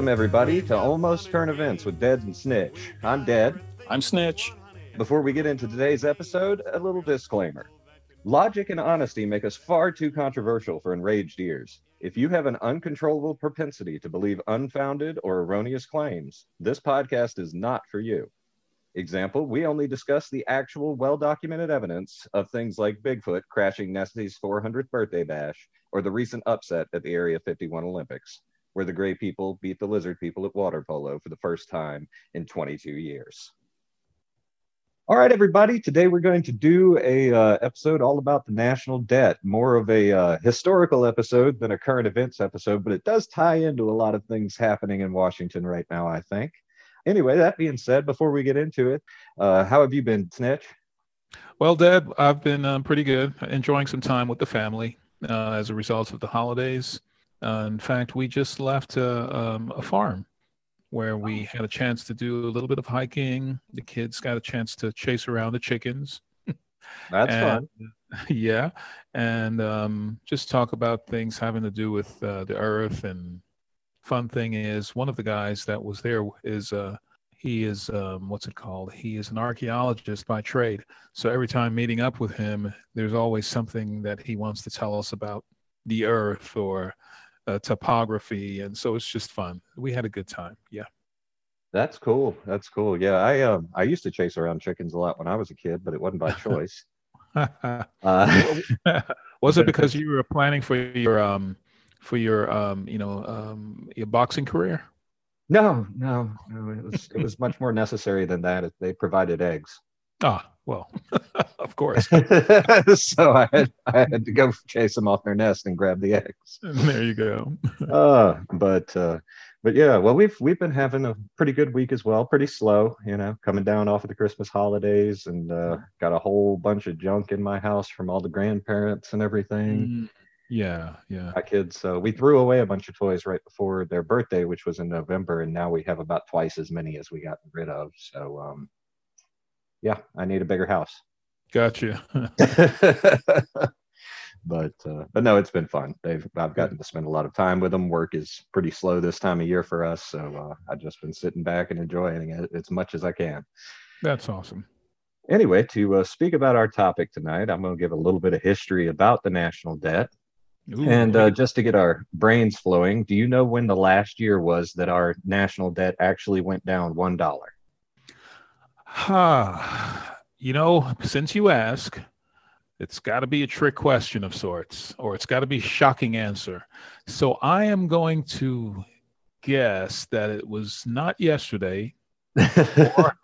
Welcome, everybody, to Almost Current Events with Dead and Snitch. I'm Dead. I'm Snitch. Before we get into today's episode, a little disclaimer. Logic and honesty make us far too controversial for enraged ears. If you have an uncontrollable propensity to believe unfounded or erroneous claims, this podcast is not for you. Example, we only discuss the actual well documented evidence of things like Bigfoot crashing Nessie's 400th birthday bash or the recent upset at the Area 51 Olympics, where the gray people beat the lizard people at water polo for the first time in 22 years. All right, everybody. Today we're going to do a uh, episode all about the national debt. More of a uh, historical episode than a current events episode, but it does tie into a lot of things happening in Washington right now. I think. Anyway, that being said, before we get into it, uh, how have you been, Snitch? Well, Dead, I've been um, pretty good, enjoying some time with the family uh, as a result of the holidays. Uh, in fact, we just left a, um, a farm where we had a chance to do a little bit of hiking. The kids got a chance to chase around the chickens. That's and, fun. Yeah, and um, just talk about things having to do with uh, the earth. And fun thing is, one of the guys that was there is uh, he is um, what's it called? He is an archaeologist by trade. So every time meeting up with him, there's always something that he wants to tell us about the earth or uh, topography, and so it's just fun. We had a good time. Yeah. That's cool. That's cool. Yeah, I um I used to chase around chickens a lot when I was a kid, but it wasn't by choice. uh, was it because you were planning for your um for your um you know um your boxing career? No, no, no. It was it was much more necessary than that. They provided eggs. Ah, well, of course. so I had I had to go chase them off their nest and grab the eggs. There you go. uh, but uh, but yeah, well, we've we've been having a pretty good week as well. Pretty slow, you know, coming down off of the Christmas holidays, and uh, got a whole bunch of junk in my house from all the grandparents and everything. Mm, yeah, yeah. My kids, so we threw away a bunch of toys right before their birthday, which was in November, and now we have about twice as many as we got rid of. So, um, yeah, I need a bigger house. Gotcha. but uh, but no, it's been fun. They've I've gotten to spend a lot of time with them. Work is pretty slow this time of year for us, so uh, I've just been sitting back and enjoying it as much as I can. That's awesome. Anyway, to uh, speak about our topic tonight, I'm going to give a little bit of history about the national debt. Ooh, and uh, just to get our brains flowing, do you know when the last year was that our national debt actually went down one dollar? Huh. you know, since you ask, it's got to be a trick question of sorts, or it's got to be a shocking answer. So I am going to guess that it was not yesterday. or,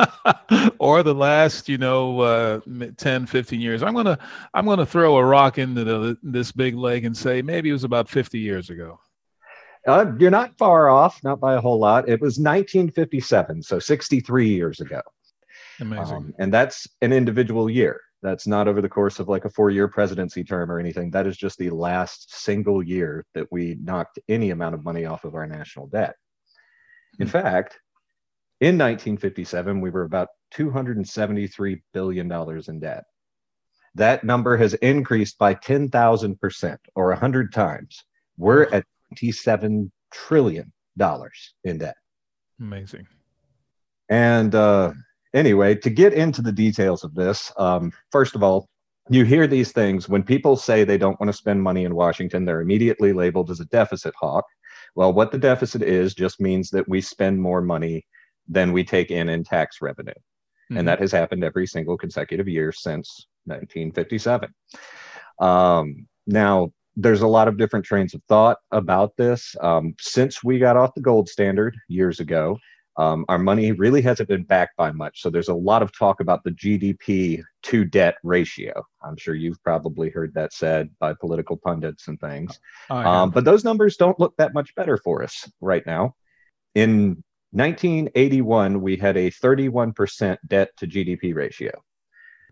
or the last you know uh 10 15 years i'm gonna i'm gonna throw a rock into the, this big lake and say maybe it was about 50 years ago Uh, you're not far off, not by a whole lot. It was 1957, so 63 years ago. amazing Um, and that's an individual year. That's not over the course of like a four year presidency term or anything. That is just the last single year that we knocked any amount of money off of our national debt. In fact, in 1957, we were about $273 billion in debt. That number has increased by 10,000% or 100 times. We're at $27 trillion in debt. amazing And uh, anyway, to get into the details of this, um, first of all, you hear these things when people say they don't want to spend money in Washington, they're immediately labeled as a deficit hawk. Well, what the deficit is just means that we spend more money than we take in in tax revenue. Mhm. And that has happened every single consecutive year since 1957. Um, now, there's a lot of different trains of thought about this. Um, since we got off the gold standard years ago, um, our money really hasn't been backed by much. So there's a lot of talk about the GDP to debt ratio. I'm sure you've probably heard that said by political pundits and things. I Um, but those numbers don't look that much better for us right now. In 1981, we had a 31% debt to GDP ratio.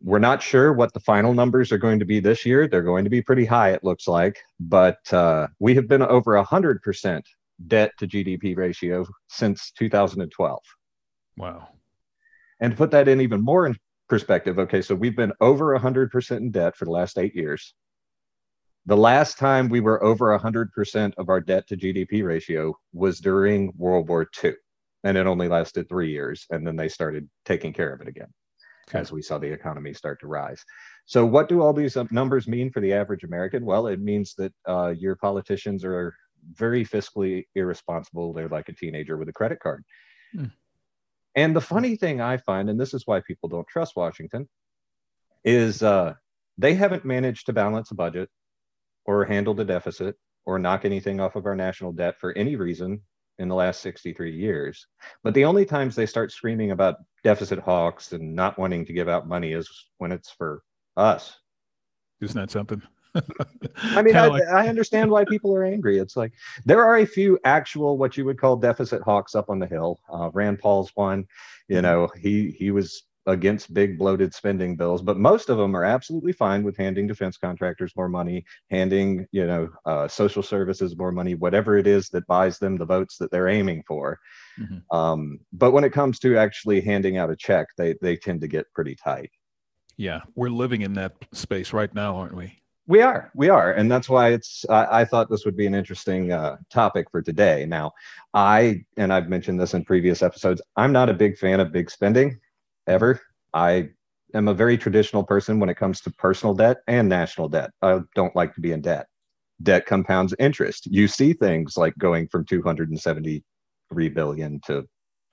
We're not sure what the final numbers are going to be this year. They're going to be pretty high, it looks like. But uh, we have been over 100% debt to GDP ratio since 2012. wow And to put that in even more in perspective, okay, so we've been over 100% in debt for the last eight years. The last time we were over 100% of our debt to GDP ratio was during World War II. And it only lasted three years. And then they started taking care of it again okay. as we saw the economy start to rise. So, what do all these numbers mean for the average American? Well, it means that uh, your politicians are very fiscally irresponsible. They're like a teenager with a credit card. Hmm. And the funny thing I find, and this is why people don't trust Washington, is uh, they haven't managed to balance a budget or handle the deficit or knock anything off of our national debt for any reason in the last 63 years. But the only times they start screaming about deficit hawks and not wanting to give out money is when it's for us. Isn't that something? I mean, I, like... I, understand why people are angry. It's like there are a few actual what you would call deficit hawks up on the hill. Uh, Rand Paul's one. You mm-hmm. know, he he was against big bloated spending bills, but most of them are absolutely fine with handing defense contractors more money, handing you know uh, social services more money, whatever it is that buys them the votes that they're aiming for. Mm-hmm. Um, but when it comes to actually handing out a check, they they tend to get pretty tight. Yeah, we're living in that space right now, aren't we? We are, we are, and that's why it's. I, I thought this would be an interesting uh, topic for today. Now, I and I've mentioned this in previous episodes. I'm not a big fan of big spending ever. I am a very traditional person when it comes to personal debt and national debt. I don't like to be in debt. Debt compounds interest. You see things like going from 273 billion to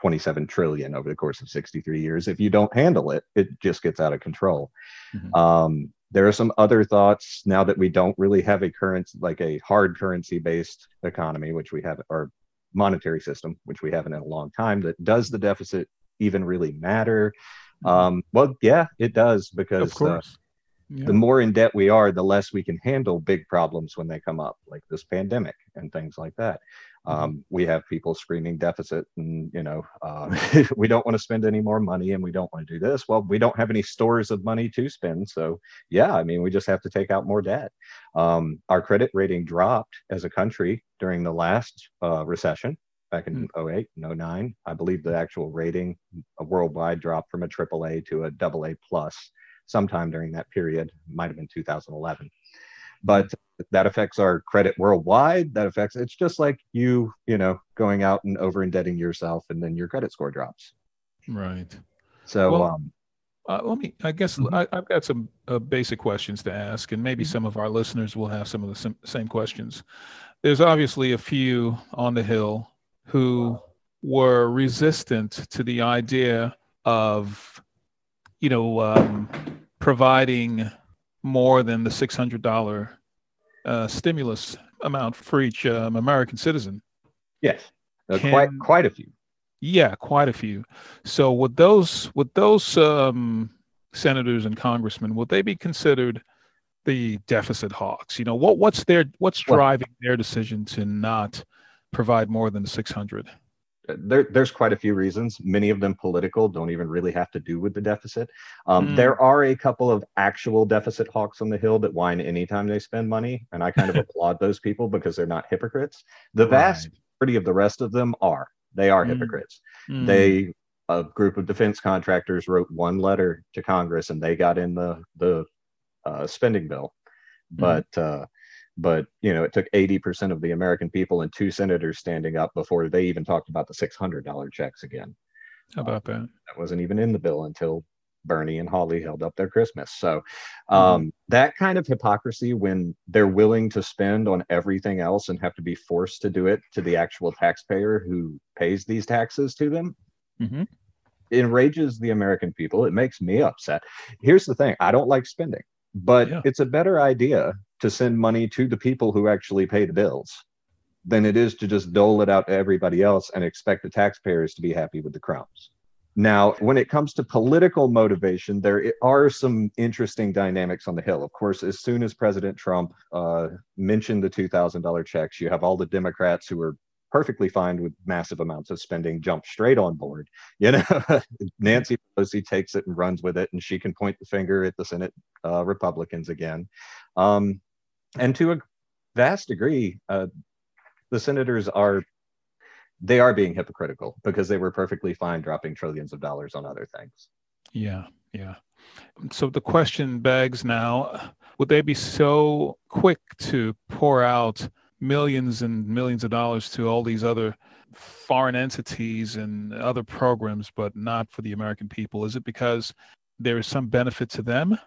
27 trillion over the course of 63 years. If you don't handle it, it just gets out of control. Mm-hmm. Um, there are some other thoughts now that we don't really have a currency, like a hard currency based economy, which we have, or monetary system, which we haven't in a long time, that does the deficit even really matter? Mm-hmm. Um, well, yeah, it does because uh, yeah. the more in debt we are, the less we can handle big problems when they come up, like this pandemic and things like that. Mm-hmm. Um, we have people screaming deficit, and you know, uh, we don't want to spend any more money, and we don't want to do this. Well, we don't have any stores of money to spend, so yeah, I mean, we just have to take out more debt. Um, our credit rating dropped as a country during the last uh, recession back in mm. 08 and 09. I believe the actual rating a worldwide dropped from a triple A to a double A plus sometime during that period. Might have been 2011. But that affects our credit worldwide. That affects it's just like you, you know, going out and over indebting yourself and then your credit score drops. Right. So well, um uh, let me. I guess mm-hmm. I, have got some uh, basic questions to ask, and maybe mm-hmm. some of our listeners will have some of the same questions. There's obviously a few on the hill who were resistant to the idea of, you know, um, providing more than the $600 uh, stimulus amount for each um, American citizen. Yes, uh, Can, quite quite a few. Yeah, quite a few. So would those would those um, senators and congressmen would they be considered the deficit hawks? You know, what what's their what's driving well, their decision to not provide more than 600? There, there's quite a few reasons. Many of them political, don't even really have to do with the deficit. Um, mm. There are a couple of actual deficit hawks on the Hill that whine anytime they spend money, and I kind of applaud those people because they're not hypocrites. The vast right. majority of the rest of them are. They are mm. hypocrites. Mm. They a group of defense contractors wrote one letter to Congress, and they got in the the uh, spending bill, mm. but. Uh, but you know it took 80% of the american people and two senators standing up before they even talked about the $600 checks again how about that that wasn't even in the bill until bernie and hawley held up their christmas so mm-hmm. um, mm-hmm. that kind of hypocrisy when they're willing to spend on everything else and have to be forced to do it to the actual taxpayer who pays these taxes to them mm-hmm. enrages the american people it makes me upset here's the thing i don't like spending but yeah. it's a better idea to send money to the people who actually pay the bills than it is to just dole it out to everybody else and expect the taxpayers to be happy with the crumbs. Now, when it comes to political motivation, there are some interesting dynamics on the Hill. Of course, as soon as President Trump uh, mentioned the $2,000 checks, you have all the Democrats who are perfectly fine with massive amounts of spending jump straight on board. You know, Nancy Pelosi takes it and runs with it, and she can point the finger at the Senate uh, Republicans again. Um, and to a vast degree, uh, the senators are they are being hypocritical because they were perfectly fine dropping trillions of dollars on other things. Yeah, yeah. So the question begs now would they be so quick to pour out millions and millions of dollars to all these other foreign entities and other programs, but not for the American people? Is it because there is some benefit to them?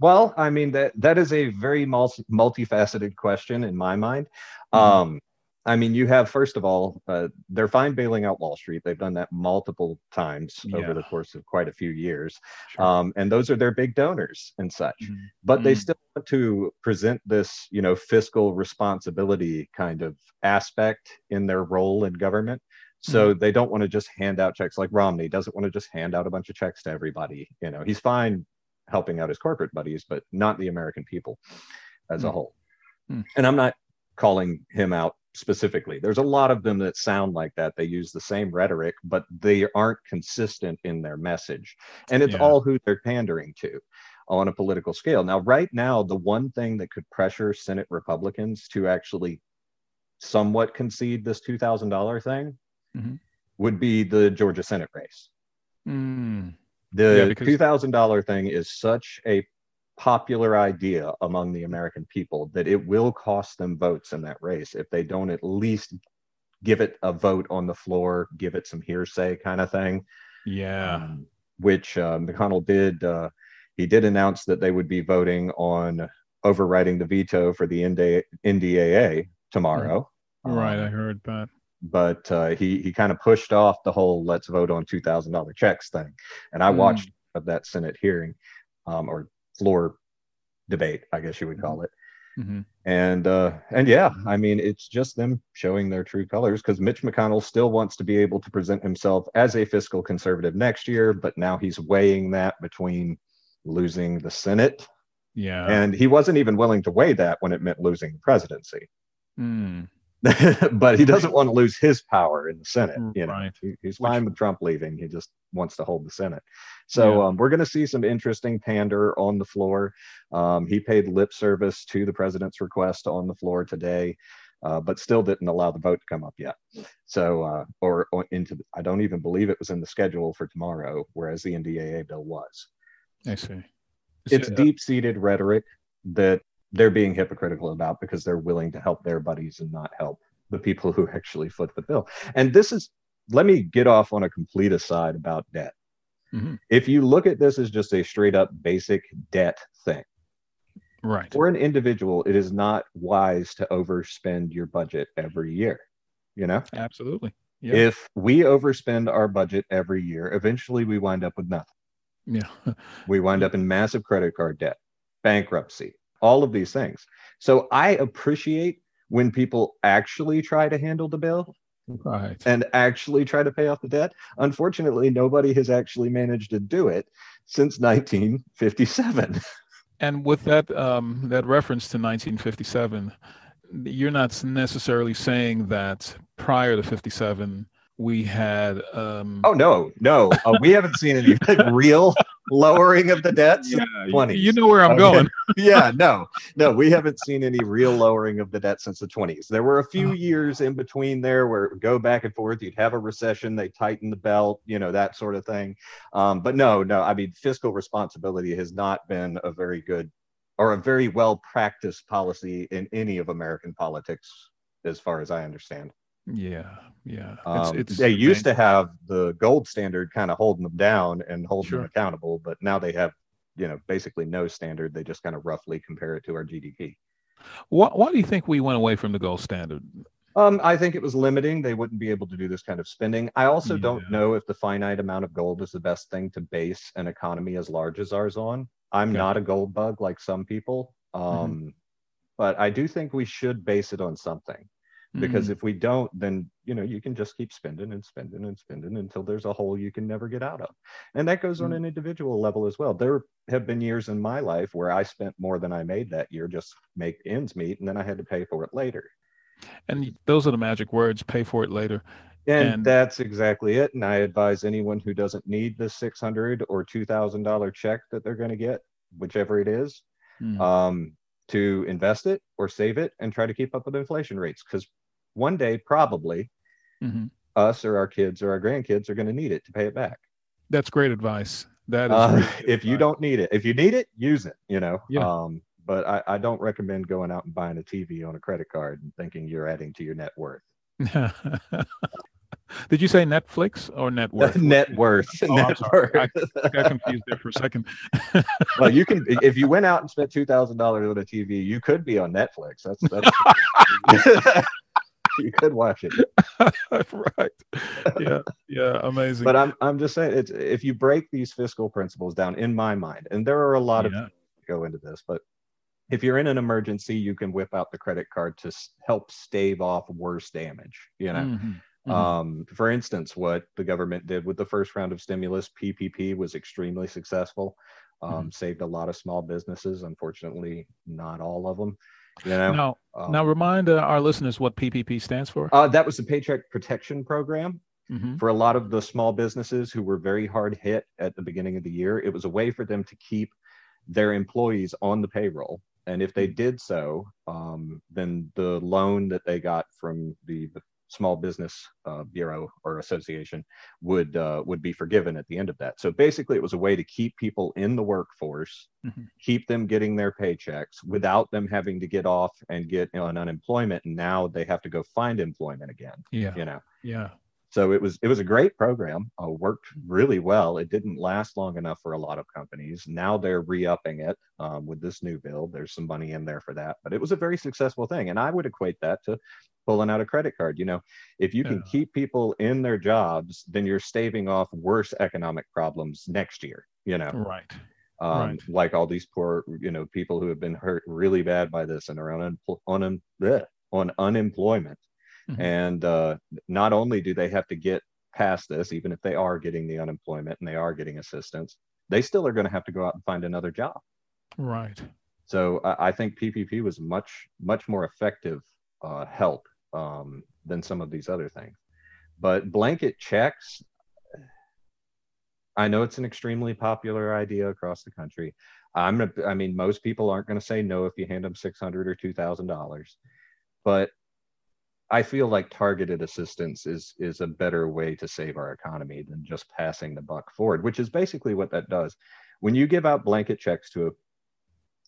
Well, I mean that that is a very multi- multifaceted question in my mind. Mm-hmm. Um, I mean, you have first of all, uh, they're fine bailing out Wall Street. They've done that multiple times yeah. over the course of quite a few years, sure. um, and those are their big donors and such. Mm-hmm. But mm-hmm. they still want to present this, you know, fiscal responsibility kind of aspect in their role in government. So mm-hmm. they don't want to just hand out checks like Romney doesn't want to just hand out a bunch of checks to everybody. You know, he's fine helping out his corporate buddies, but not the American people as a hmm. whole. Mm. And I'm not calling him out specifically. There's a lot of them that sound like that. They use the same rhetoric, but they aren't consistent in their message. And it's yeah. all who they're pandering to on a political scale. Now, right now, the one thing that could pressure Senate Republicans to actually somewhat concede this $2,000 thing mm-hmm. would be the Georgia Senate race. Mm. The yeah, because... $2,000 thing is such a popular idea among the American people that it will cost them votes in that race if they don't at least give it a vote on the floor, give it some hearsay kind of thing. Yeah. Um, which uh, McConnell did. Uh, he did announce that they would be voting on overriding the veto for the NDAA tomorrow. Right, um, I heard that but uh, he he kind of pushed off the whole let's vote on two thousand dollar checks thing, and I mm. watched of that Senate hearing um, or floor debate, I guess you would call it. Mm-hmm. And uh, and yeah, I mean it's just them showing their true colors because Mitch McConnell still wants to be able to present himself as a fiscal conservative next year, but now he's weighing that between losing the Senate. Yeah. And he wasn't even willing to weigh that when it meant losing the presidency. Mm. but he doesn't want to lose his power in the Senate. You know, right. he, he's fine with Trump leaving. He just wants to hold the Senate. So yeah. um, we're going to see some interesting pander on the floor. Um, he paid lip service to the president's request on the floor today, uh, but still didn't allow the vote to come up yet. So, uh, or, or, into, the, I don't even believe it was in the schedule for tomorrow, whereas the NDAA bill was. I see. It's deep-seated rhetoric that they're being hypocritical about because they're willing to help their buddies and not help the people who actually foot the bill. And this is, let me get off on a complete aside about debt. Mm-hmm. If you look at this as just a straight up basic debt thing, right? For an individual, it is not wise to overspend your budget every year. You know, absolutely. Yep. If we overspend our budget every year, eventually we wind up with nothing. Yeah. we wind up in massive credit card debt, bankruptcy, all of these things. So I appreciate when people actually try to handle the bill right. and actually try to pay off the debt. Unfortunately, nobody has actually managed to do it since 1957. And with that um, that reference to 1957, you're not necessarily saying that prior to 57 we had um oh no no uh, we haven't seen any real lowering of the debts yeah, 20s. you know where i'm okay. going yeah no no we haven't seen any real lowering of the debt since the 20s there were a few oh. years in between there where it would go back and forth you'd have a recession they tighten the belt you know that sort of thing um, but no no i mean fiscal responsibility has not been a very good or a very well practiced policy in any of american politics as far as i understand yeah, yeah. Um, it's, it's they used to have the gold standard kind of holding them down and holding sure. them accountable, but now they have, you know, basically no standard. They just kind of roughly compare it to our GDP. Why, why do you think we went away from the gold standard? Um, I think it was limiting. They wouldn't be able to do this kind of spending. I also yeah. don't know if the finite amount of gold is the best thing to base an economy as large as ours on. I'm okay. not a gold bug like some people, mm-hmm. um, mm-hmm. but I do think we should base it on something because mm if we don't then you know you can just keep spending and spending and spending until there's a hole you can never get out of. And that goes mm on an individual level as well. There have been years in my life where i spent more than i made that year just make ends meet and then i had to pay for it later. And those are the magic words pay for it later. And, and that's exactly it and i advise anyone who doesn't need the 600 or $2000 check that they're going to get whichever it is mm um, to invest it or save it and try to keep up with inflation rates because one day probably mm-hmm. us or our kids or our grandkids are going to need it to pay it back that's great advice that is uh, if you don't need it if you need it use it you know yeah. um, but I, I don't recommend going out and buying a TV on a credit card and thinking you're adding to your net worth. Did you say Netflix or net worth? net worth. Oh, I'm net sorry. I, worth. I got confused there for a second. well, you can if you went out and spent two thousand dollars on a TV, you could be on Netflix. That's that's you could watch it. right. Yeah. Yeah. Amazing. But I'm I'm just saying it's if you break these fiscal principles down in my mind, and there are a lot of Yeah. that go into this, but if you're in an emergency, you can whip out the credit card to help stave off worse damage. You know, Mhm, mhm. Um, for instance, what the government did with the first round of stimulus, PPP, was extremely successful. Um, Saved a lot of small businesses. Unfortunately, not all of them. You know, now, Um, now remind uh, our listeners what PPP stands for. uh, that was the Paycheck Protection Program Mhm. for a lot of the small businesses who were very hard hit at the beginning of the year. It was a way for them to keep their employees on the payroll. And if they did so, um, then the loan that they got from the Small Business uh, Bureau or Association would uh, would be forgiven at the end of that. So basically, it was a way to keep people in the workforce, Mhm. keep them getting their paychecks without them having to get off and get on unemployment. And now they have to go find employment again. Yeah. You know, Yeah. so it was it was a great program. Uh, worked really well. It didn't last long enough for a lot of companies. Now they're re-upping it um, with this new bill. There's some money in there for that, but it was a very successful thing. And I would equate that to pulling out a credit card. You know, if you can Yeah. keep people in their jobs, then you're staving off worse economic problems next year. You know, Right. um, Right. like all these poor, you know, people who have been hurt really bad by this and are on on, un- bleh, on unemployment. Mhm. And uh, not only do they have to get past this, even if they are getting the unemployment and they are getting assistance, they still are going to have to go out and find another job. Right. So I, I think PPP was much, much more effective uh, help um, than some of these other things. But blanket checks, I know it's an extremely popular idea across the country. I'm, gonna, I mean, most people aren't going to say no if you hand them six hundred or two thousand dollars, but I feel like targeted assistance is is a better way to save our economy than just passing the buck forward, which is basically what that does. When you give out blanket checks to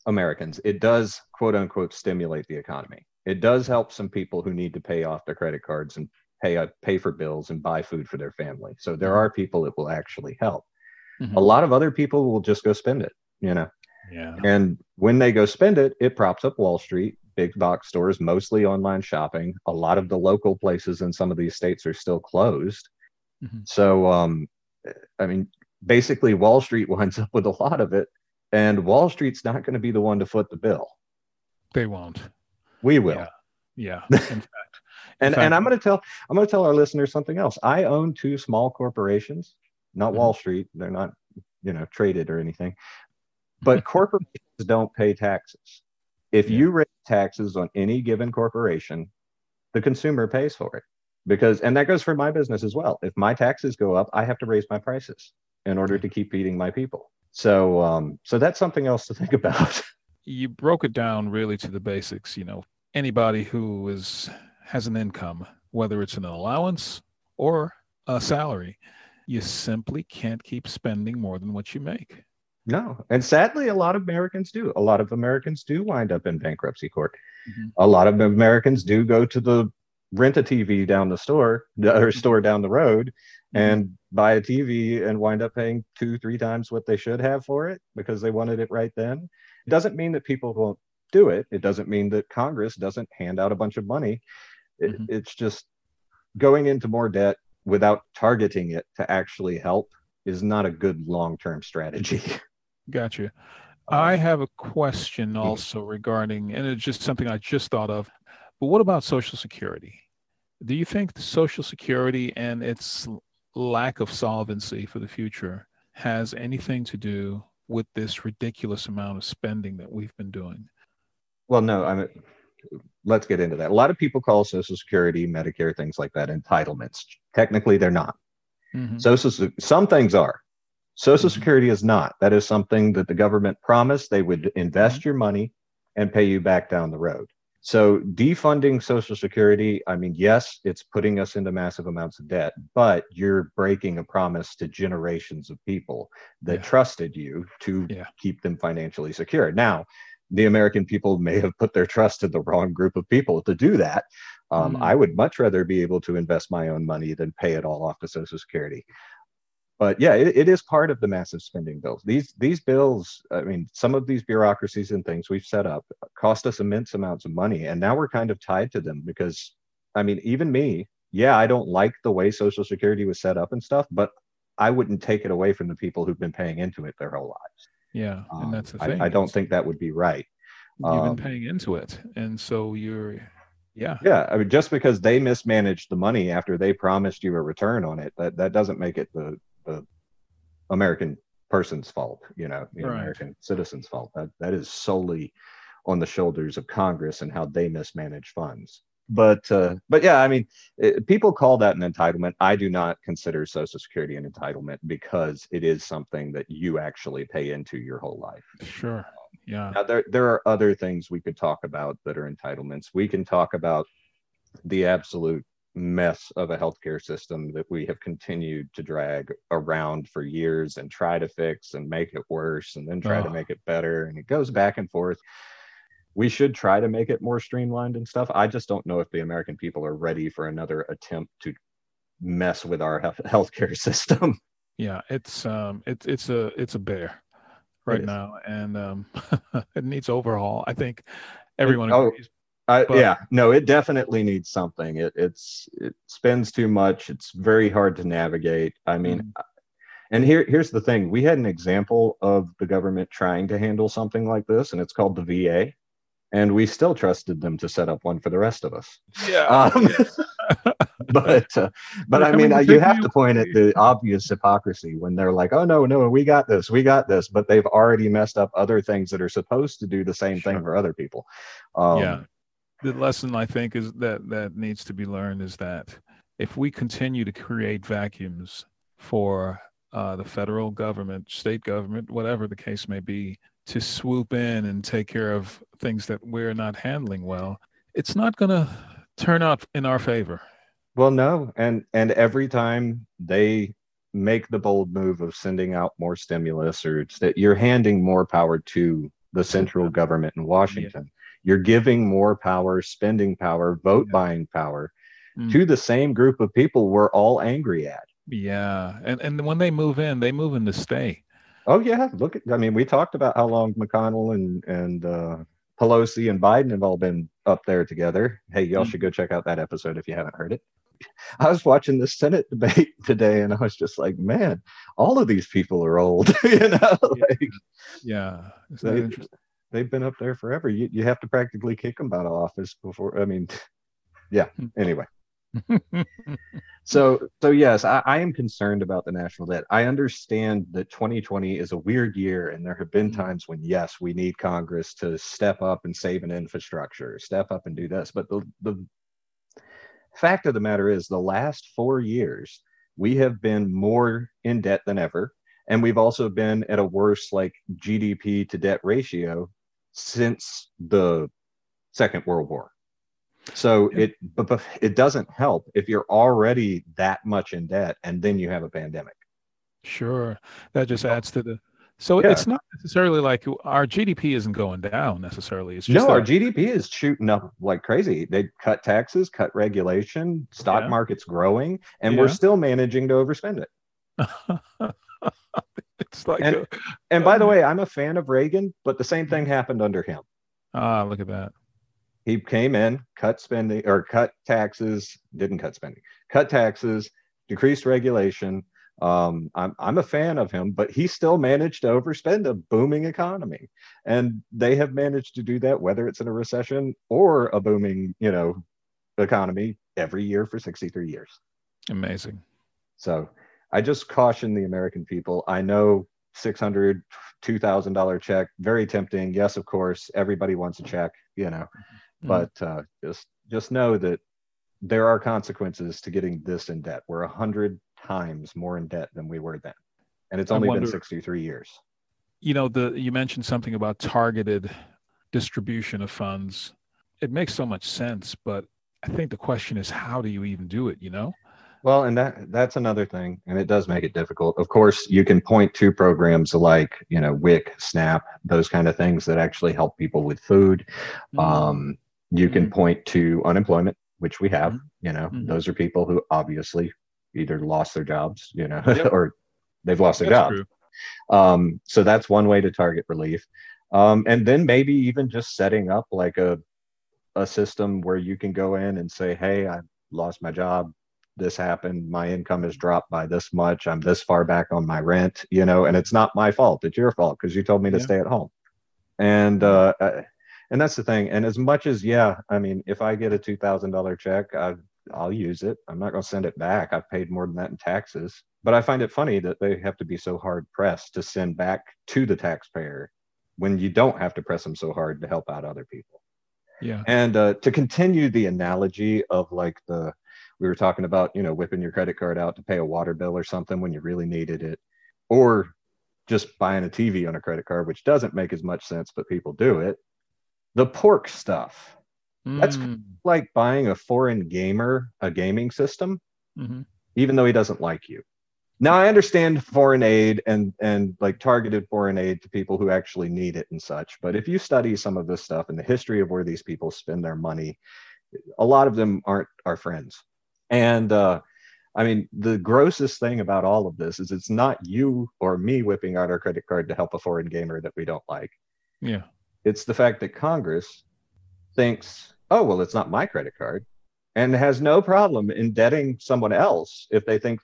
Americans, it does quote unquote stimulate the economy. It does help some people who need to pay off their credit cards and pay uh, pay for bills and buy food for their family. So there are people it will actually help. Mhm. A lot of other people will just go spend it, you know. Yeah. And when they go spend it, it props up Wall Street, big box stores, mostly online shopping. A lot of the local places in some of these states are still closed. Mhm. So, um, I mean, basically, Wall Street winds up with a lot of it, and Wall Street's not going to be the one to foot the bill. They won't. We will. Yeah. Yeah. In fact. And fact- and I'm going to tell I'm going to tell our listeners something else. I own two small corporations, not Mhm. Wall Street. They're not, you know, traded or anything. But corporations don't pay taxes. If Yeah. you raise taxes on any given corporation, the consumer pays for it. Because and that goes for my business as well. If my taxes go up, I have to raise my prices in order to keep feeding my people. So um so that's something else to think about. you broke it down really to the basics you know anybody who is has an income whether it's an allowance or a salary you simply can't keep spending more than what you make No. And sadly, a lot of Americans do. A lot of Americans do wind up in bankruptcy court. Mhm. A lot of Americans do go to the rent a TV down the store or store down the road and buy a TV and wind up paying two, three times what they should have for it because they wanted it right then. It doesn't mean that people won't do it. It doesn't mean that Congress doesn't hand out a bunch of money. It, Mhm. It's just going into more debt without targeting it to actually help is not a good long-term strategy. gotcha Um, i have a question Mhm. also regarding and it's just something i just thought of but what about social security do you think the social security and its l- lack of solvency for the future has anything to do with this ridiculous amount of spending that we've been doing Well, no, I mean, let's get into that. A lot of people call Social Security, Medicare, things like that entitlements. Technically, they're not. Mhm. Social, some things are. Social Mhm. Security is not. That is something that the government promised they would invest your money and pay you back down the road. So defunding Social Security, I mean, yes, it's putting us into massive amounts of debt, but you're breaking a promise to generations of people that Yeah. trusted you to Yeah. keep them financially secure. Now, the American people may have put their trust in the wrong group of people to do that. Um, mm. I would much rather be able to invest my own money than pay it all off to Social Security. But yeah, it, it is part of the massive spending bills. These these bills, I mean, some of these bureaucracies and things we've set up cost us immense amounts of money, and now we're kind of tied to them because, I mean, even me, yeah, I don't like the way Social Security was set up and stuff, but I wouldn't take it away from the people who've been paying into it their whole lives. Yeah, um, and that's the thing. I, I don't think that would be right. You've um, been paying into it, and so you're, yeah, yeah. I mean, just because they mismanaged the money after they promised you a return on it, that that doesn't make it the the American person's fault. You know, the right. American citizen's fault. That that is solely on the shoulders of Congress and how they mismanage funds but uh, but yeah, I mean, it, people call that an entitlement. I do not consider Social Security an entitlement because it is something that you actually pay into your whole life. Sure. Yeah. Now there there are other things we could talk about that are entitlements. We can talk about the absolute mess of a healthcare system that we have continued to drag around for years and try to fix and make it worse and then try oh. to make it better and it goes back and forth we should try to make it more streamlined and stuff. I just don't know if the American people are ready for another attempt to mess with our healthcare system. Yeah, it's um, it's it's a it's a bear right now, and um, it needs overhaul. I think everyone oh, agrees. I, but, yeah, no, it definitely needs something. It it's it spends too much. It's very hard to navigate. I mean, mm-hmm. and here here's the thing: we had an example of the government trying to handle something like this, and it's called the VA and we still trusted them to set up one for the rest of us. Yeah. Um, but uh, but I mean, uh, you have to point at the obvious hypocrisy when they're like, "Oh no, no, we got this, we got this," but they've already messed up other things that are supposed to do the same sure. thing for other people. Um, yeah. The lesson I think is that that needs to be learned is that if we continue to create vacuums for uh, the federal government, state government, whatever the case may be, to swoop in and take care of things that we're not handling well, it's not going to turn out in our favor. Well, no, and and every time they make the bold move of sending out more stimulus, or it's that you're handing more power to the central government in Washington. Yeah. You're giving more power, spending power, vote yeah. buying power mm. to the same group of people we're all angry at. Yeah, and and when they move in, they move in to stay. Oh yeah, look at. I mean, we talked about how long McConnell and and uh, Pelosi and Biden have all been up there together. Hey, y'all mm-hmm. should go check out that episode if you haven't heard it. I was watching the Senate debate today, and I was just like, man, all of these people are old. you know, like, yeah, they, they've been up there forever. You you have to practically kick them out of office before. I mean, yeah. Hmm. Anyway, so so yes I, I, am concerned about the national debt. I understand that 2020 is a weird year and there have been mm-hmm. times when yes we need congress to step up and save an infrastructure step up and do this. But the the fact of the matter is the last four years we have been more in debt than ever and we've also been at a worse like gdp to debt ratio since the second world war so it but, but it doesn't help if you're already that much in debt and then you have a pandemic. Sure, that just adds to the. So yeah. it's not necessarily like our GDP isn't going down necessarily. It's just no, our GDP is shooting up like crazy. They cut taxes, cut regulation, stock yeah. market's growing, and yeah. we're still managing to overspend it. it's like, and, a, and by the way, I'm a fan of Reagan, but the same thing happened under him. Ah, look at that he came in, cut spending or cut taxes, didn't cut spending, cut taxes, decreased regulation. Um, I'm, I'm a fan of him, but he still managed to overspend a booming economy. And they have managed to do that, whether it's in a recession or a booming, you know, economy every year for 63 years. Amazing. So I just caution the American people. I know 600 $2000 check very tempting yes of course everybody wants a check you know. But uh, just just know that there are consequences to getting this in debt. We're a hundred times more in debt than we were then, and it's only wonder, been 63 years. You know, the you mentioned something about targeted distribution of funds. It makes so much sense, but I think the question is, how do you even do it? You know, Well, and that that's another thing, and it does make it difficult. Of course, you can point to programs like you know WIC, SNAP, those kind of things that actually help people with food. Mhm. Um, you can Mhm. point to unemployment, which we have. Mhm. You know, Mhm. those are people who obviously either lost their jobs, you know, Yep. or they've lost their That's jobs. true. Um, so that's one way to target relief. Um, and then maybe even just setting up like a a system where you can go in and say, "Hey, I lost my job. This happened. My income has dropped by this much. I'm this far back on my rent. You know, and it's not my fault. It's your fault because you told me to Yeah. stay at home." And uh, uh, and that's the thing. And as much as yeah, I mean, if I get a two thousand dollar check, I I'll use it. I'm not going to send it back. I've paid more than that in taxes. But I find it funny that they have to be so hard pressed to send back to the taxpayer when you don't have to press them so hard to help out other people. Yeah. And uh, to continue the analogy of like the, we were talking about, you know, whipping your credit card out to pay a water bill or something when you really needed it, or just buying a TV on a credit card, which doesn't make as much sense, but people do it. The pork stuff, That's- Mm, like buying a foreign gamer a gaming system, mhm. even though he doesn't like you. Now I understand foreign aid and and like targeted foreign aid to people who actually need it and such, but if you study some of this stuff and the history of where these people spend their money, a lot of them aren't our friends. And uh, I mean, the grossest thing about all of this is it's not you or me whipping out our credit card to help a foreign gamer that we don't like. Yeah. It's the fact that Congress thinks, oh, well, it's not my credit card and has no problem indebting someone else if they think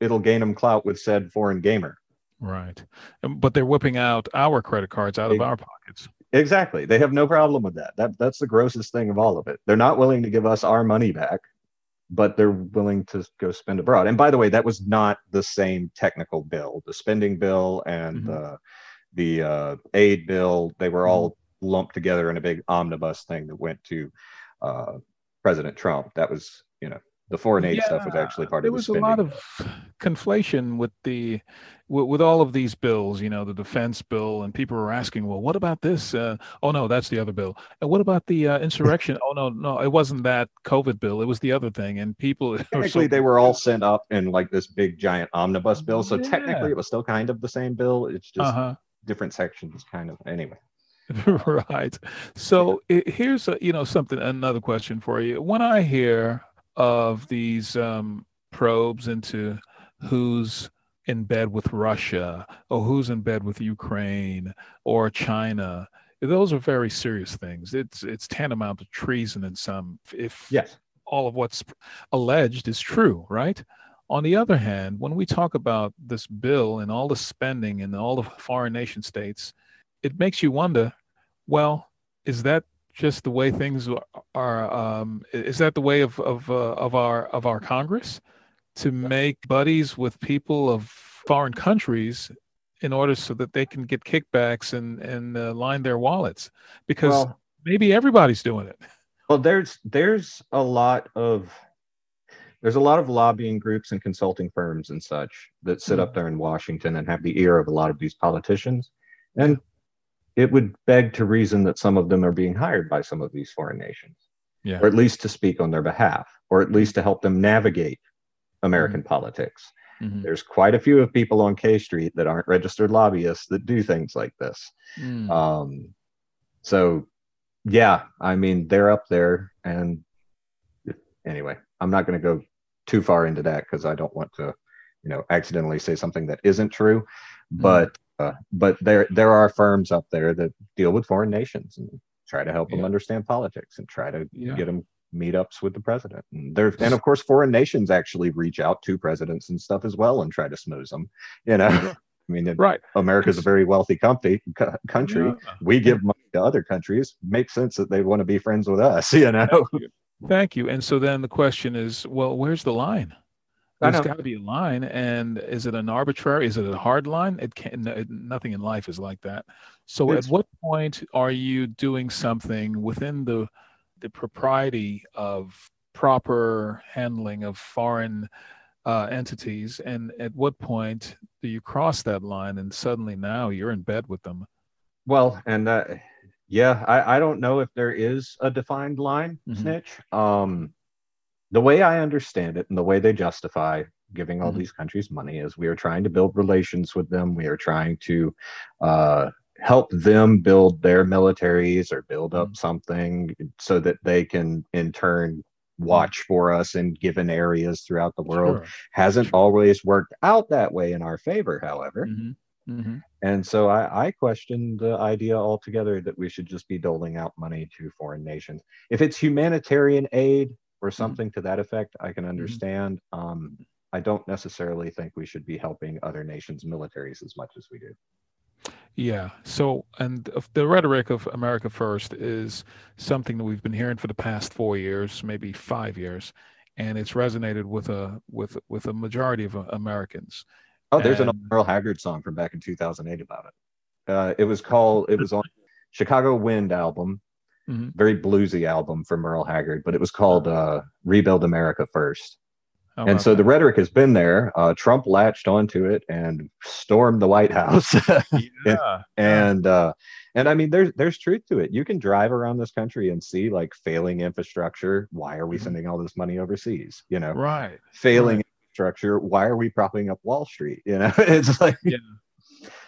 it'll gain them clout with said foreign gamer. Right. But they're whipping out our credit cards out of our pockets. Exactly. They have no problem with that. That that's the grossest thing of all of it. They're not willing to give us our money back, but they're willing to go spend abroad. And by the way, that was not the same technical bill. The spending bill and Mhm. uh, the uh, aid bill, they were all lumped together in a big omnibus thing that went to uh, President Trump. That was, you know, the foreign aid stuff was actually part there of the was a lot of conflation with the with, with all of these bills you know the defense bill and people were asking well what about this uh, oh no that's the other bill. And what about the uh, insurrection? Oh no no it wasn't that covid bill it was the other thing and people technically so- they were all sent up in like this big giant omnibus bill so Yeah. technically it was still kind of the same bill it's just uh-huh different sections kind of anyway. Right. So i here's a, you know something another question for you. When i hear of these um, probes into who's in bed with russia or who's in bed with ukraine or china those are very serious things. It's it's tantamount to treason in some if yes. all of what's alleged is true, right? On the other hand, when we talk about this bill and all the spending in all the foreign nation states, it makes you wonder, well, is that just the way things are? are um, is that the way of of uh, of our of our Congress to make buddies with people of foreign countries in order so that they can get kickbacks and and uh, line their wallets? Because well maybe everybody's doing it. well there's there's a lot of there's a lot of lobbying groups and consulting firms and such that sit up Mhm. there in washington and have the ear of a lot of these politicians and it would beg to reason that some of them are being hired by some of these foreign nations Yeah. or at least to speak on their behalf or at least to help them navigate american politics Mhm. there's quite a few of people on K Street that aren't registered lobbyists that do things like this. Mm. Um, so, yeah, I mean, they're up there. And anyway, I'm not going to go too far into that because I don't want to, you know, accidentally say something that isn't true. But uh, but there there are firms up there that deal with foreign nations and try to help them understand politics and try to Yeah. get them meetups with the president. And there and of course foreign nations actually reach out to presidents and stuff as well and try to smooze them. You know, I mean, Right. America's a very wealthy country. co- country. Yeah. We give money to other countries. Makes sense that they want to be friends with us. You know. Thank you. And so then the question is, well, where's the line? There's got to be a line, and is it an arbitrary? Is it a hard line? It can. Nothing in life is like that. So, It's- at what point are you doing something within the the propriety of proper handling of foreign uh, entities, and at what point do you cross that line, and suddenly now you're in bed with them? Well, and uh, yeah, I, I don't know if there is a defined line, Mhm. snitch. Um, the way I understand it and the way they justify giving all Mhm. these countries money is we are trying to build relations with them. We are trying to uh, help them build their militaries or build up Mhm. something so that they can, in turn, watch for us in given areas throughout the world. Sure. Hasn't always worked out that way in our favor, however. Mhm. And so I, I question the idea altogether that we should just be doling out money to foreign nations. If it's humanitarian aid or something to that effect, I can understand. Um, I don't necessarily think we should be helping other nations' militaries as much as we do. Yeah. So, and the rhetoric of America First is something that we've been hearing for the past four years, maybe five years, and it's resonated with a with with a majority of Americans. Oh, there's an And- Merle Haggard song from back in 2008 about it. Uh, it was called, it was on Chicago Wind album, Mhm. very bluesy album from Merle Haggard, but it was called uh, Rebuild America First. How and so the rhetoric has been there. Uh, Trump latched onto it and stormed the White House. yeah, and uh, and I mean, there's there's truth to it. You can drive around this country and see like failing infrastructure. Why are we Mhm. sending all this money overseas? You know, right. failing infrastructure. Why are we propping up Wall Street? You know, it's like, Yeah.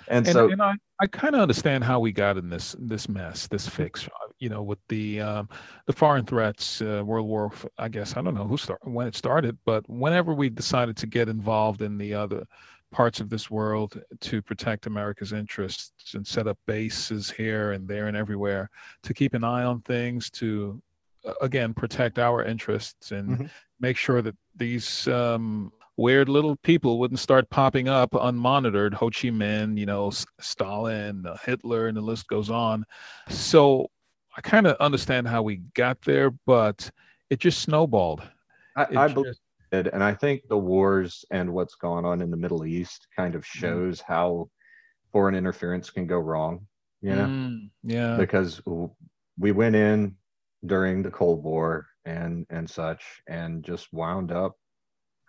and, and, so and I, I kind of understand how we got in this this mess, this fix. uh, You know, with the um, the foreign threats, uh, World War. I guess I don't know who started when it started, but whenever we decided to get involved in the other parts of this world to protect America's interests and set up bases here and there and everywhere to keep an eye on things to uh, again protect our interests and Mhm. make sure that these um, weird little people wouldn't start popping up unmonitored. Ho Chi Minh, you know, Stalin, uh, Hitler, and the list goes on. So I kind of understand how we got there, but it just snowballed. I, I just- believe it, and I think the wars and what's gone on in the Middle East kind of shows how foreign interference can go wrong. You know, Mm, yeah. because we went in during the Cold War and and such, and just wound up.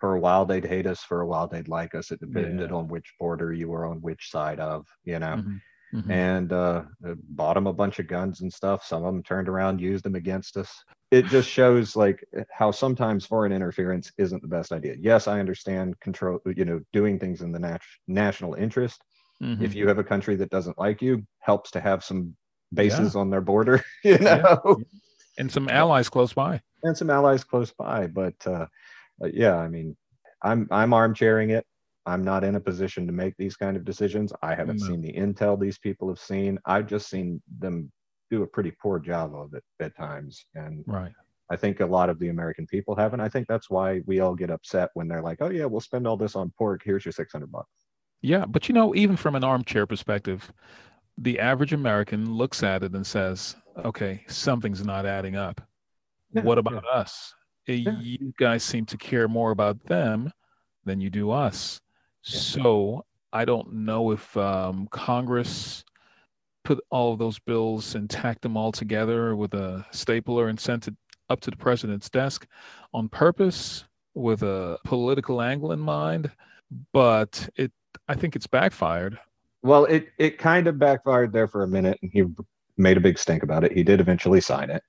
For a while they'd hate us. For a while they'd like us. It depended Yeah. on which border you were on, which side of. You know, Mhm, mhm. and uh, uh, bought them a bunch of guns and stuff. Some of them turned around, used them against us. It just shows like how sometimes foreign interference isn't the best idea. Yes, I understand control, you know, doing things in the nat- national interest. Mhm. If you have a country that doesn't like you, helps to have some bases on their border, you know, Yeah. and some allies close by. and some allies close by. But uh, Uh, yeah, I mean, I'm I'm armchairing it. I'm not in a position to make these kind of decisions. I haven't No. seen the intel these people have seen. I've just seen them do a pretty poor job of it at times, and Right. I think a lot of the American people haven't. I think that's why we all get upset when they're like, "Oh yeah, we'll spend all this on pork. Here's your 600 bucks." Yeah, but you know, even from an armchair perspective, the average American looks at it and says, "Okay, something's not adding up. Yeah, what about us? Yeah. You guys seem to care more about them than you do us. Yeah. So I don't know if um, Congress put all of those bills and tacked them all together with a stapler and sent it up to the president's desk on purpose with a political angle in mind. But it, I think it's backfired. Well, it it kind of backfired there for a minute, and he made a big stink about it. He did eventually sign it,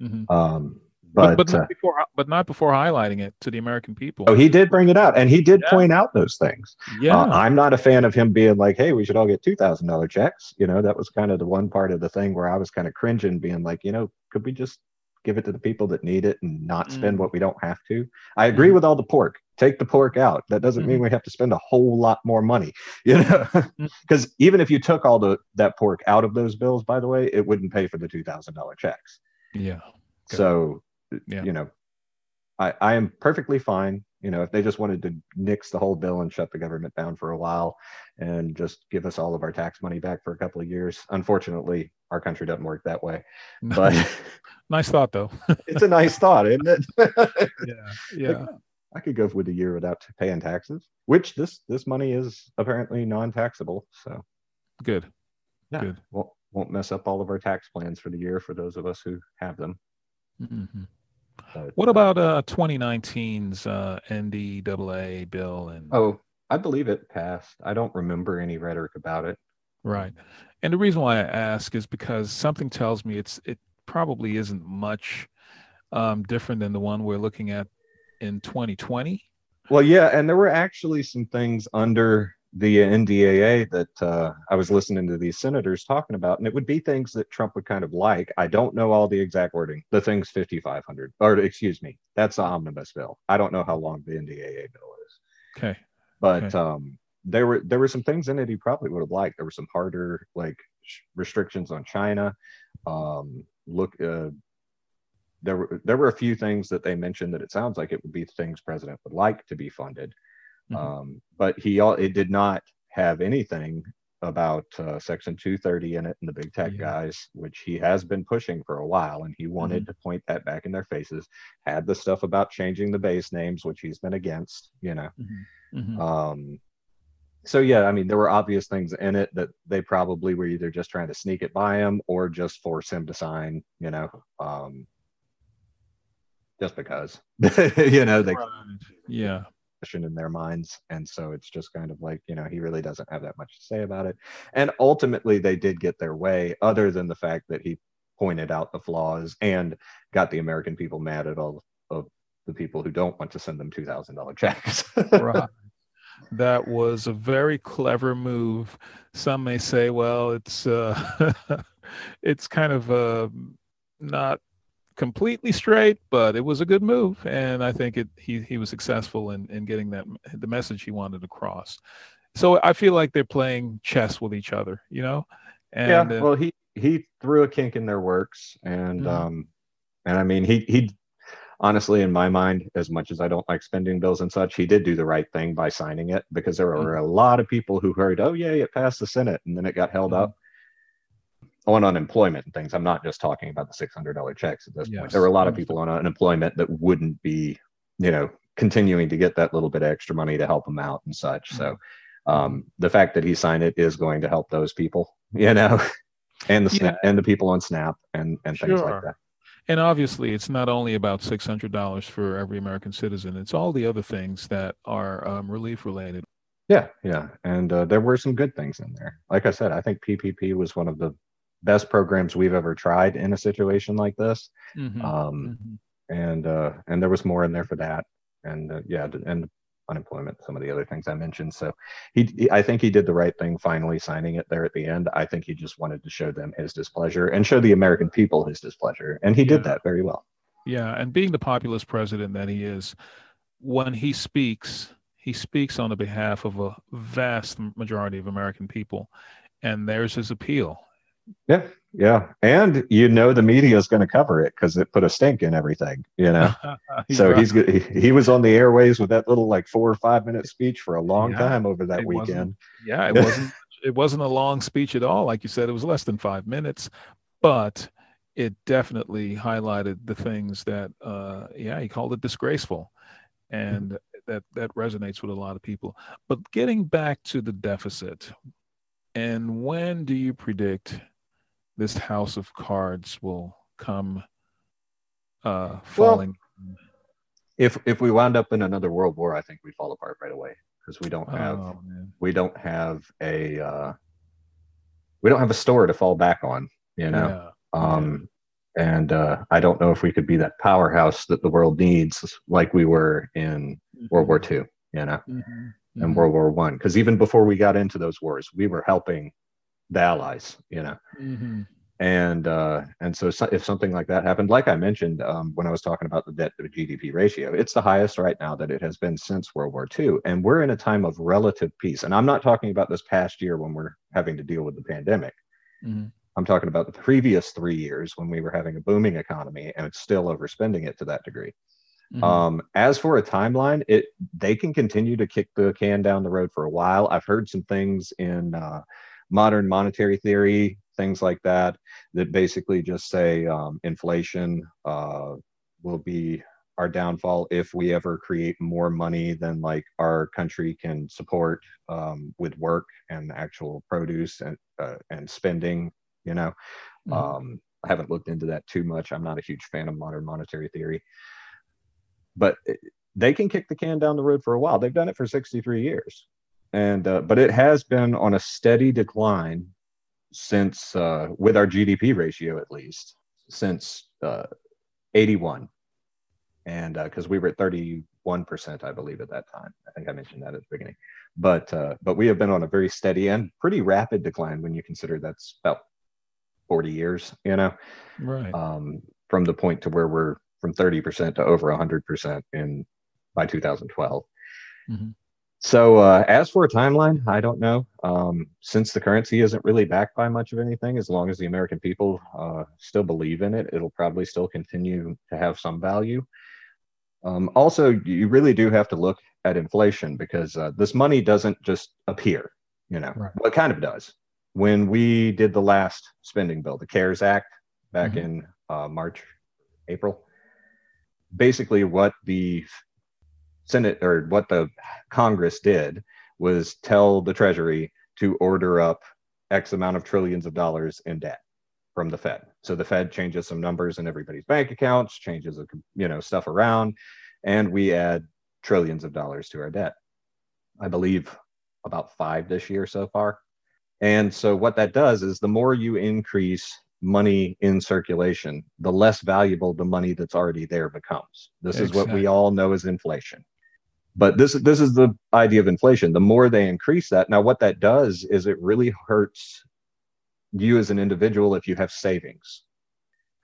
Mhm. um, But, but, but, uh, not before, but not before highlighting it to the American people. oh, he did bring it out, and he did Yeah. point out those things. yeah. Uh, I'm not a fan of him being like, "Hey, we should all get two thousand dollar checks." You know, that was kind of the one part of the thing where I was kind of cringing, being like, you know, could we just give it to the people that need it and not spend Mm. what we don't have to? I agree Mhm. with all the pork. Take the pork out. That doesn't mean we have to spend a whole lot more money, you know. Mm. Because even if you took all the that pork out of those bills, by the way, it wouldn't pay for the two thousand dollar checks. yeah. Okay. So, Yeah. you know, I, I am perfectly fine. You know, if they just wanted to nix the whole bill and shut the government down for a while and just give us all of our tax money back for a couple of years. Unfortunately, our country doesn't work that way. But nice thought, though. it's a nice thought, isn't it? yeah. Yeah. I could go with a year without paying taxes, which this this money is apparently non-taxable. So Good. yeah, Good. won't won't mess up all of our tax plans for the year for those of us who have them. Mhm. What about uh 2019's uh NDAA bill and Oh, I believe it passed. I don't remember any rhetoric about it. right? And the reason why I ask is because something tells me it's it probably isn't much um, different than the one we're looking at in 2020. Well, yeah, and there were actually some things under the NDAA that uh, I was listening to these senators talking about, and it would be things that Trump would kind of like. I don't know all the exact wording. The thing's 5,500, or excuse me, that's the omnibus bill. I don't know how long the NDAA bill is. Okay. But Okay. um, there were there were some things in it he probably would have liked. There were some harder like sh- restrictions on China. Um, look, uh, there were there were a few things that they mentioned that it sounds like it would be things president would like to be funded. Mhm. Um, but he all it did not have anything about uh, Section 230 in it and the big tech Yeah. guys, which he has been pushing for a while, and he wanted to point that back in their faces. Had the stuff about changing the base names, which he's been against, you know. Mhm. Um, so yeah, I mean, there were obvious things in it that they probably were either just trying to sneak it by him or just force him to sign, you know, um, just because, you know, they. Yeah. In their minds, and so it's just kind of like, you know, he really doesn't have that much to say about it. And ultimately, they did get their way, other than the fact that he pointed out the flaws and got the American people mad at all of the people who don't want to send them two thousand dollar checks. right. That was a very clever move. Some may say, well, it's uh, it's kind of uh, not completely straight, but it was a good move, and I think it he he was successful in in getting that the message he wanted across. So I feel like they're playing chess with each other, you know. And yeah uh, well he he threw a kink in their works and Mhm. um and i mean he he honestly in my mind as much as i don't like spending bills and such he did do the right thing by signing it because there were a lot of people who heard oh yay, it passed the senate and then it got held Mhm. up on unemployment and things i'm not just talking about the $600 checks at this point there were a lot of people on unemployment that wouldn't be you know continuing to get that little bit of extra money to help them out and such so um, the fact that he signed it is going to help those people you know and the Yeah. snap and the people on snap and and things Sure. like that And obviously, it's not only about six hundred dollars for every American citizen. It's all the other things that are um, relief related. yeah yeah and uh, there were some good things in there like i said i think ppp was one of the best programs we've ever tried in a situation like this. Mhm. um, Mhm. and uh, and there was more in there for that. And uh, yeah and unemployment some of the other things i mentioned. So he, he i think he did the right thing finally signing it there at the end. I think he just wanted to show them his displeasure and show the american people his displeasure. And he did that very well. Yeah, and being the populist president that he is, when he speaks, he speaks on the behalf of a vast majority of American people, and there's his appeal. Yeah yeah and you know the media is going to cover it because it put a stink in everything you know so right. he's he, he was on the airways with that little like four or five minute speech for a long Yeah, time over that weekend yeah, it wasn't it wasn't a long speech at all. Like you said, it was less than five minutes, but it definitely highlighted the things that uh yeah, he called it disgraceful. And that that resonates with a lot of people. But getting back to the deficit, and when do you predict this house of cards will come uh falling? if if we wound up in another world war i think we fall apart right away because we don't have oh we don't have a uh, we don't have a store to fall back on you know Yeah. um and uh, i don't know if we could be that powerhouse that the world needs like we were in world war ii you know Mhm. and Mhm. world war one because even before we got into those wars we were helping the allies you know Mhm. and uh, and so, so if something like that happened, like I mentioned um, when I was talking about the debt to GDP ratio, it's the highest right now that it has been since World War II, and we're in a time of relative peace. And I'm not talking about this past year when we're having to deal with the pandemic. Mhm. I'm talking about the previous three years when we were having a booming economy and it's still overspending it to that degree. Mhm. Um, as for a timeline, it they can continue to kick the can down the road for a while. I've heard some things in uh, modern monetary theory, things like that, that basically just say um, inflation uh, will be our downfall if we ever create more money than like our country can support um, with work and actual produce and uh, and spending. You know, Mhm. um, I haven't looked into that too much. I'm not a huge fan of modern monetary theory, but it- they can kick the can down the road for a while. They've done it for 63 years, and uh, but it has been on a steady decline since, uh, with our GDP ratio at least, since uh, 81. and because uh, we were at 31 percent, I believe at that time. I think I mentioned that at the beginning, but uh, but we have been on a very steady and pretty rapid decline when you consider that's about 40 years, you know, right? Um, from the point to where we're from 30 percent to over 100 percent in by 2012. Mm-hmm. So uh, as for a timeline, I don't know. Um, since the currency isn't really backed by much of anything, as long as the American people uh, still believe in it, it'll probably still continue to have some value. Um, also, you really do have to look at inflation because uh, this money doesn't just appear. You know, right. well, it kind of does. When we did the last spending bill, the CARES Act, back mm-hmm. in uh, March, April, basically what the Senate or what the Congress did was tell the Treasury to order up X amount of trillions of dollars in debt from the Fed. So the Fed changes some numbers in everybody's bank accounts, changes you know stuff around, and we add trillions of dollars to our debt. I believe about five this year so far. And so what that does is the more you increase money in circulation, the less valuable the money that's already there becomes. This exactly. is what we all know as inflation. But this this is the idea of inflation. The more they increase that, now what that does is it really hurts you as an individual if you have savings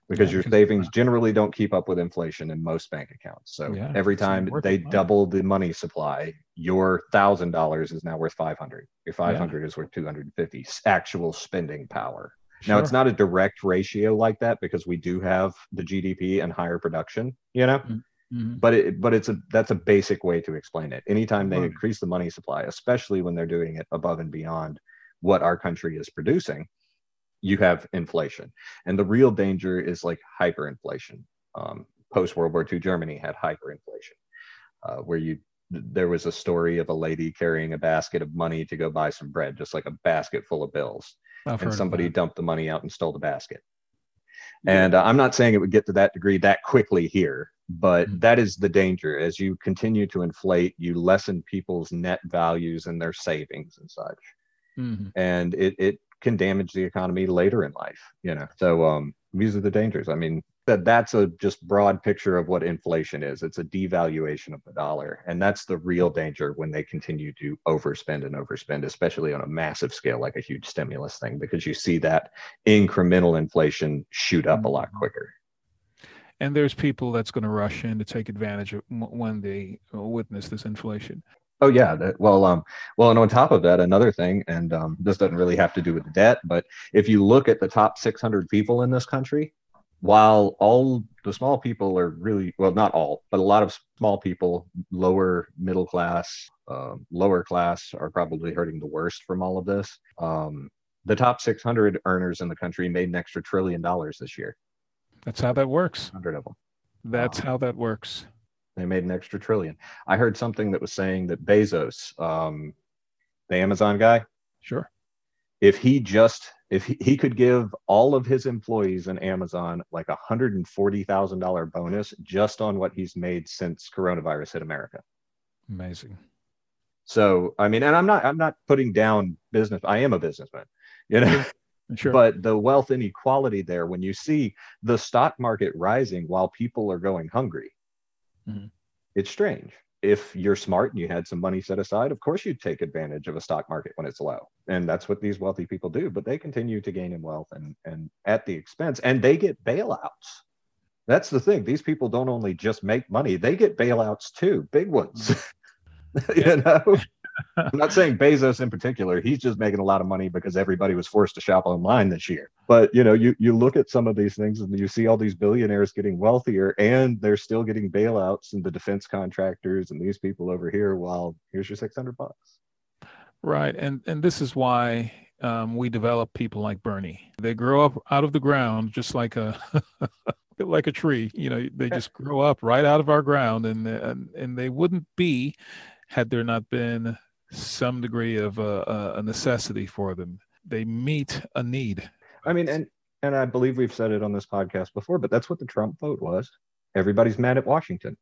because yeah, your savings generally don't keep up with inflation in most bank accounts. So yeah, every time they double the money supply, your thousand dollars is now worth 500. Your 500 yeah. is worth 250 actual spending power. Sure. Now it's not a direct ratio like that because we do have the GDP and higher production, you know, mm-hmm. Mm-hmm. But it, but it's a that's a basic way to explain it. Anytime they right. increase the money supply, especially when they're doing it above and beyond what our country is producing, you have inflation. And the real danger is like hyperinflation. Um, Post World War II Germany had hyperinflation, uh, where you there was a story of a lady carrying a basket of money to go buy some bread, just like a basket full of bills. I've and somebody dumped the money out and stole the basket. And uh, I'm not saying it would get to that degree that quickly here, but mm-hmm. that is the danger. As you continue to inflate, you lessen people's net values and their savings and such. Mm-hmm. And it, it can damage the economy later in life, you know. So um, these are the dangers. I mean, that that's a just broad picture of what inflation is. It's a devaluation of the dollar, and that's the real danger when they continue to overspend and overspend, especially on a massive scale like a huge stimulus thing, because you see that incremental inflation shoot up a lot mm-hmm. quicker. And there's people that's going to rush in to take advantage of when they witness this inflation. Oh yeah, that, well, um, well, and on top of that, another thing, and um, this doesn't really have to do with the debt, but if you look at the top 600 people in this country, while all the small people are really well not all but a lot of small people lower middle class uh, lower class are probably hurting the worst from all of this um, the top 600 earners in the country made an extra trillion dollars this year that's how that works 100 of them that's um, how that works they made an extra trillion i heard something that was saying that bezos um, the amazon guy sure if he just if he, he could give all of his employees in Amazon like a hundred and forty thousand dollar bonus just on what he's made since coronavirus hit America. Amazing. So I mean, and I'm not I'm not putting down business. I am a businessman, you know. Sure. But the wealth inequality there, when you see the stock market rising while people are going hungry, mm-hmm. it's strange if you're smart and you had some money set aside, of course you'd take advantage of a stock market when it's low. And that's what these wealthy people do. But they continue to gain in wealth and, and at the expense, and they get bailouts. That's the thing. These people don't only just make money, they get bailouts too, big ones. you know? I'm not saying Bezos in particular. He's just making a lot of money because everybody was forced to shop online this year. But you know, you you look at some of these things and you see all these billionaires getting wealthier and they're still getting bailouts and the defense contractors and these people over here while here's your 600 bucks. Right. And and this is why um, we develop people like Bernie. They grow up out of the ground just like a like a tree. You know, they just grow up right out of our ground, and and, and they wouldn't be had there not been some degree of a, a necessity for them. They meet a need. I mean, and and I believe we've said it on this podcast before, but that's what the Trump vote was. Everybody's mad at Washington.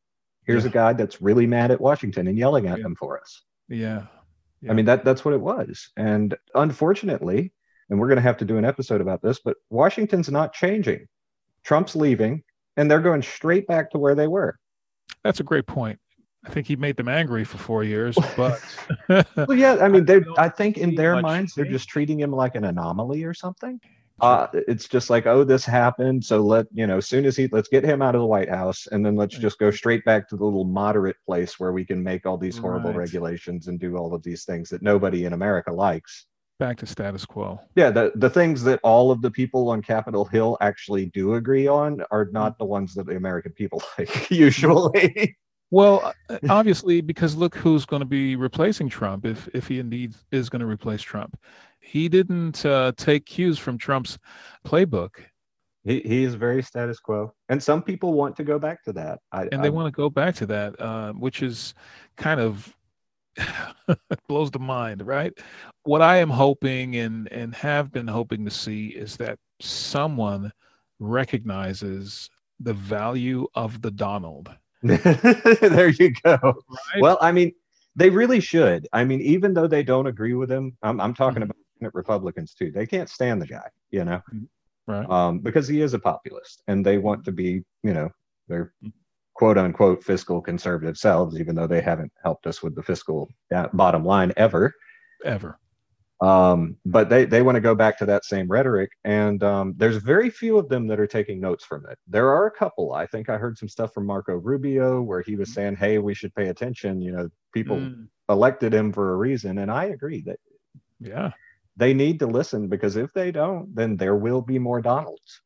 Here's yeah. a guy that's really mad at Washington and yelling at yeah. them for us. Yeah. yeah. I mean that that's what it was. And unfortunately, and we're going to have to do an episode about this, but Washington's not changing. Trump's leaving and they're going straight back to where they were. That's a great point. I think he made them angry for four years, but well, yeah, I mean, they. I think in their minds, they're just treating him like an anomaly or something. Uh, it's just like, oh, this happened, so let you know. As soon as he, let's get him out of the White House, and then let's just go straight back to the little moderate place where we can make all these horrible Right. regulations and do all of these things that nobody in America likes. back to status quo. Yeah, the the things that all of the people on Capitol Hill actually do agree on are not the ones that the American people like usually. Well, uh, obviously, because look who's going to be replacing Trump if if he indeed is going to replace Trump. He didn't uh, take cues from Trump's playbook, he he is very status quo, and some people want to go back to that. I, and I- they want to go back to that, uh, which is kind of blows the mind, right? What I am hoping and and have been hoping to see is that someone recognizes the value of the Donald. there you go. Right? Well, I mean, they really should. I mean, even though they don't agree with him, I'm, I'm talking Mhm. about Republicans too. They can't stand the guy, you know, right. um, because he is a populist, and they want to be, you know, their quote unquote fiscal conservative selves, even though they haven't helped us with the fiscal uh, bottom line ever. Ever. Um, but they they want to go back to that same rhetoric, and um, there's very few of them that are taking notes from it. There are a couple. I think I heard some stuff from Marco Rubio where he was saying, "Hey, we should pay attention." You know, people Mm, elected him for a reason, and I agree that yeah. they need to listen because if they don't, then there will be more Donalds.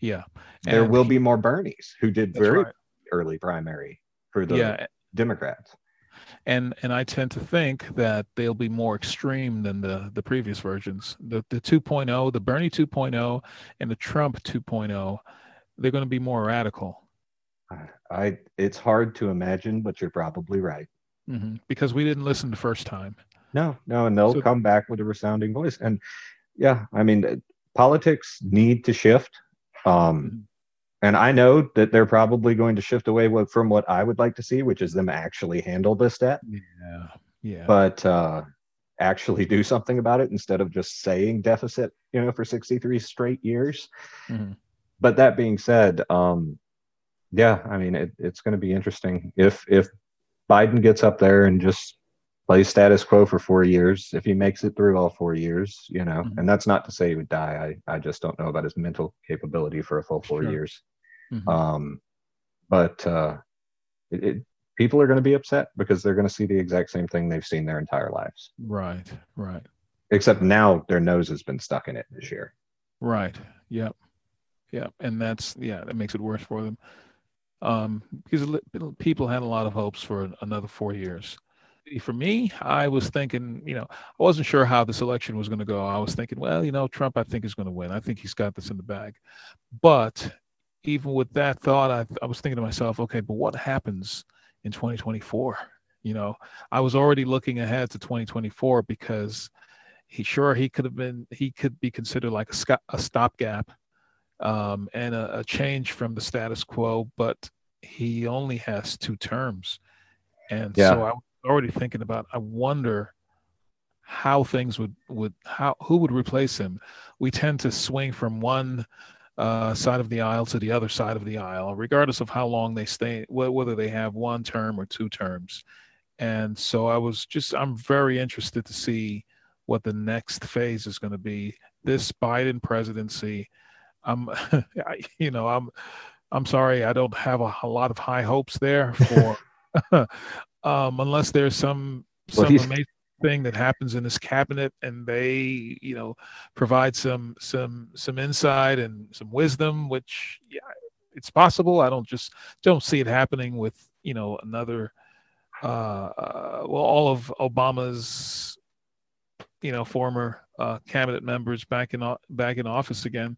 Yeah. there will be more Bernies who did very right. early primary for the yeah Democrats. And and i tend to think that they'll be more extreme than the the previous versions the the 2.0 the bernie 2.0 and the trump 2.0 they're going to be more radical I it's hard to imagine, but you're probably right. hmm because we didn't listen the first time No, no, and they'll So- come back with a resounding voice. And yeah, I mean, politics need to shift. Um, Mhm. And I know that they're probably going to shift away from what I would like to see, which is them actually handle this debt, yeah yeah but uh, actually do something about it instead of just saying deficit, you know, for 63 straight years. Mhm. But that being said, um, yeah, I mean, it, it's going to be interesting if if Biden gets up there and just plays status quo for four years. If he makes it through all four years, you know, Mhm. and that's not to say he would die. I I just don't know about his mental capability for a full four Sure. years. Mhm. Um, but uh, it, it, people are going to be upset because they're going to see the exact same thing they've seen their entire lives. right right Except now their nose has been stuck in it this year. Right. Yep. Yep. And that's yeah, that makes it worse for them. Um, because people had a lot of hopes for another four years. For me, I was thinking, you know, I wasn't sure how this election was going to go. I was thinking, well, you know, Trump, I think is going to win. I think he's got this in the bag. But even with that thought, I, I was thinking to myself, okay, but what happens in 2024? You know, I was already looking ahead to 2024 because he sure he could have been he could be considered like a, a stopgap um, and a, a change from the status quo, but he only has two terms, and Yeah. so I was already thinking about I wonder how things would would how who would replace him. We tend to swing from one uh, side of the aisle to the other side of the aisle, regardless of how long they stay, wh- whether they have one term or two terms. And so I was just I'm very interested to see what the next phase is going to be. This Biden presidency, I'm, I, you know, I'm, I'm sorry, I don't have a, a lot of high hopes there for, um, unless there's some Well, some amazing thing that happens in this cabinet and they, you know, provide some some some insight and some wisdom, which yeah, it's possible. I don't just don't see it happening with you know another. Uh, uh, well, all of Obama's you know former uh, cabinet members back in o- back in office again.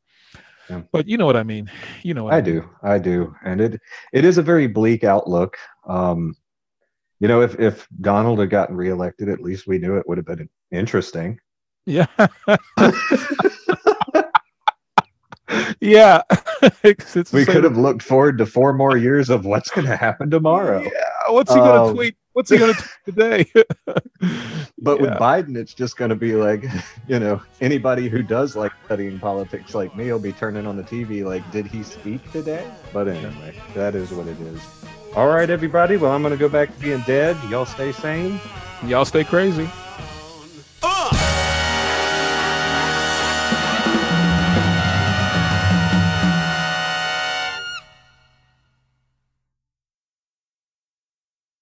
Yeah. But you know what I mean. You know what I mean. do, I do, and it it is a very bleak outlook. Um, you know, if if Donald had gotten reelected, at least we knew it would have been interesting. Yeah. yeah. We could have looked forward to four more years of what's going to happen tomorrow. Yeah. What's he gonna Um, tweet? What's he gonna tweet today? But with Biden, it's just going to be like, you know, anybody who does like studying politics like me will be turning on the TV like, did he speak today? But anyway, that is what it is. All right, everybody. Well, I'm going to go back to being dead. Y'all stay sane. Y'all stay crazy.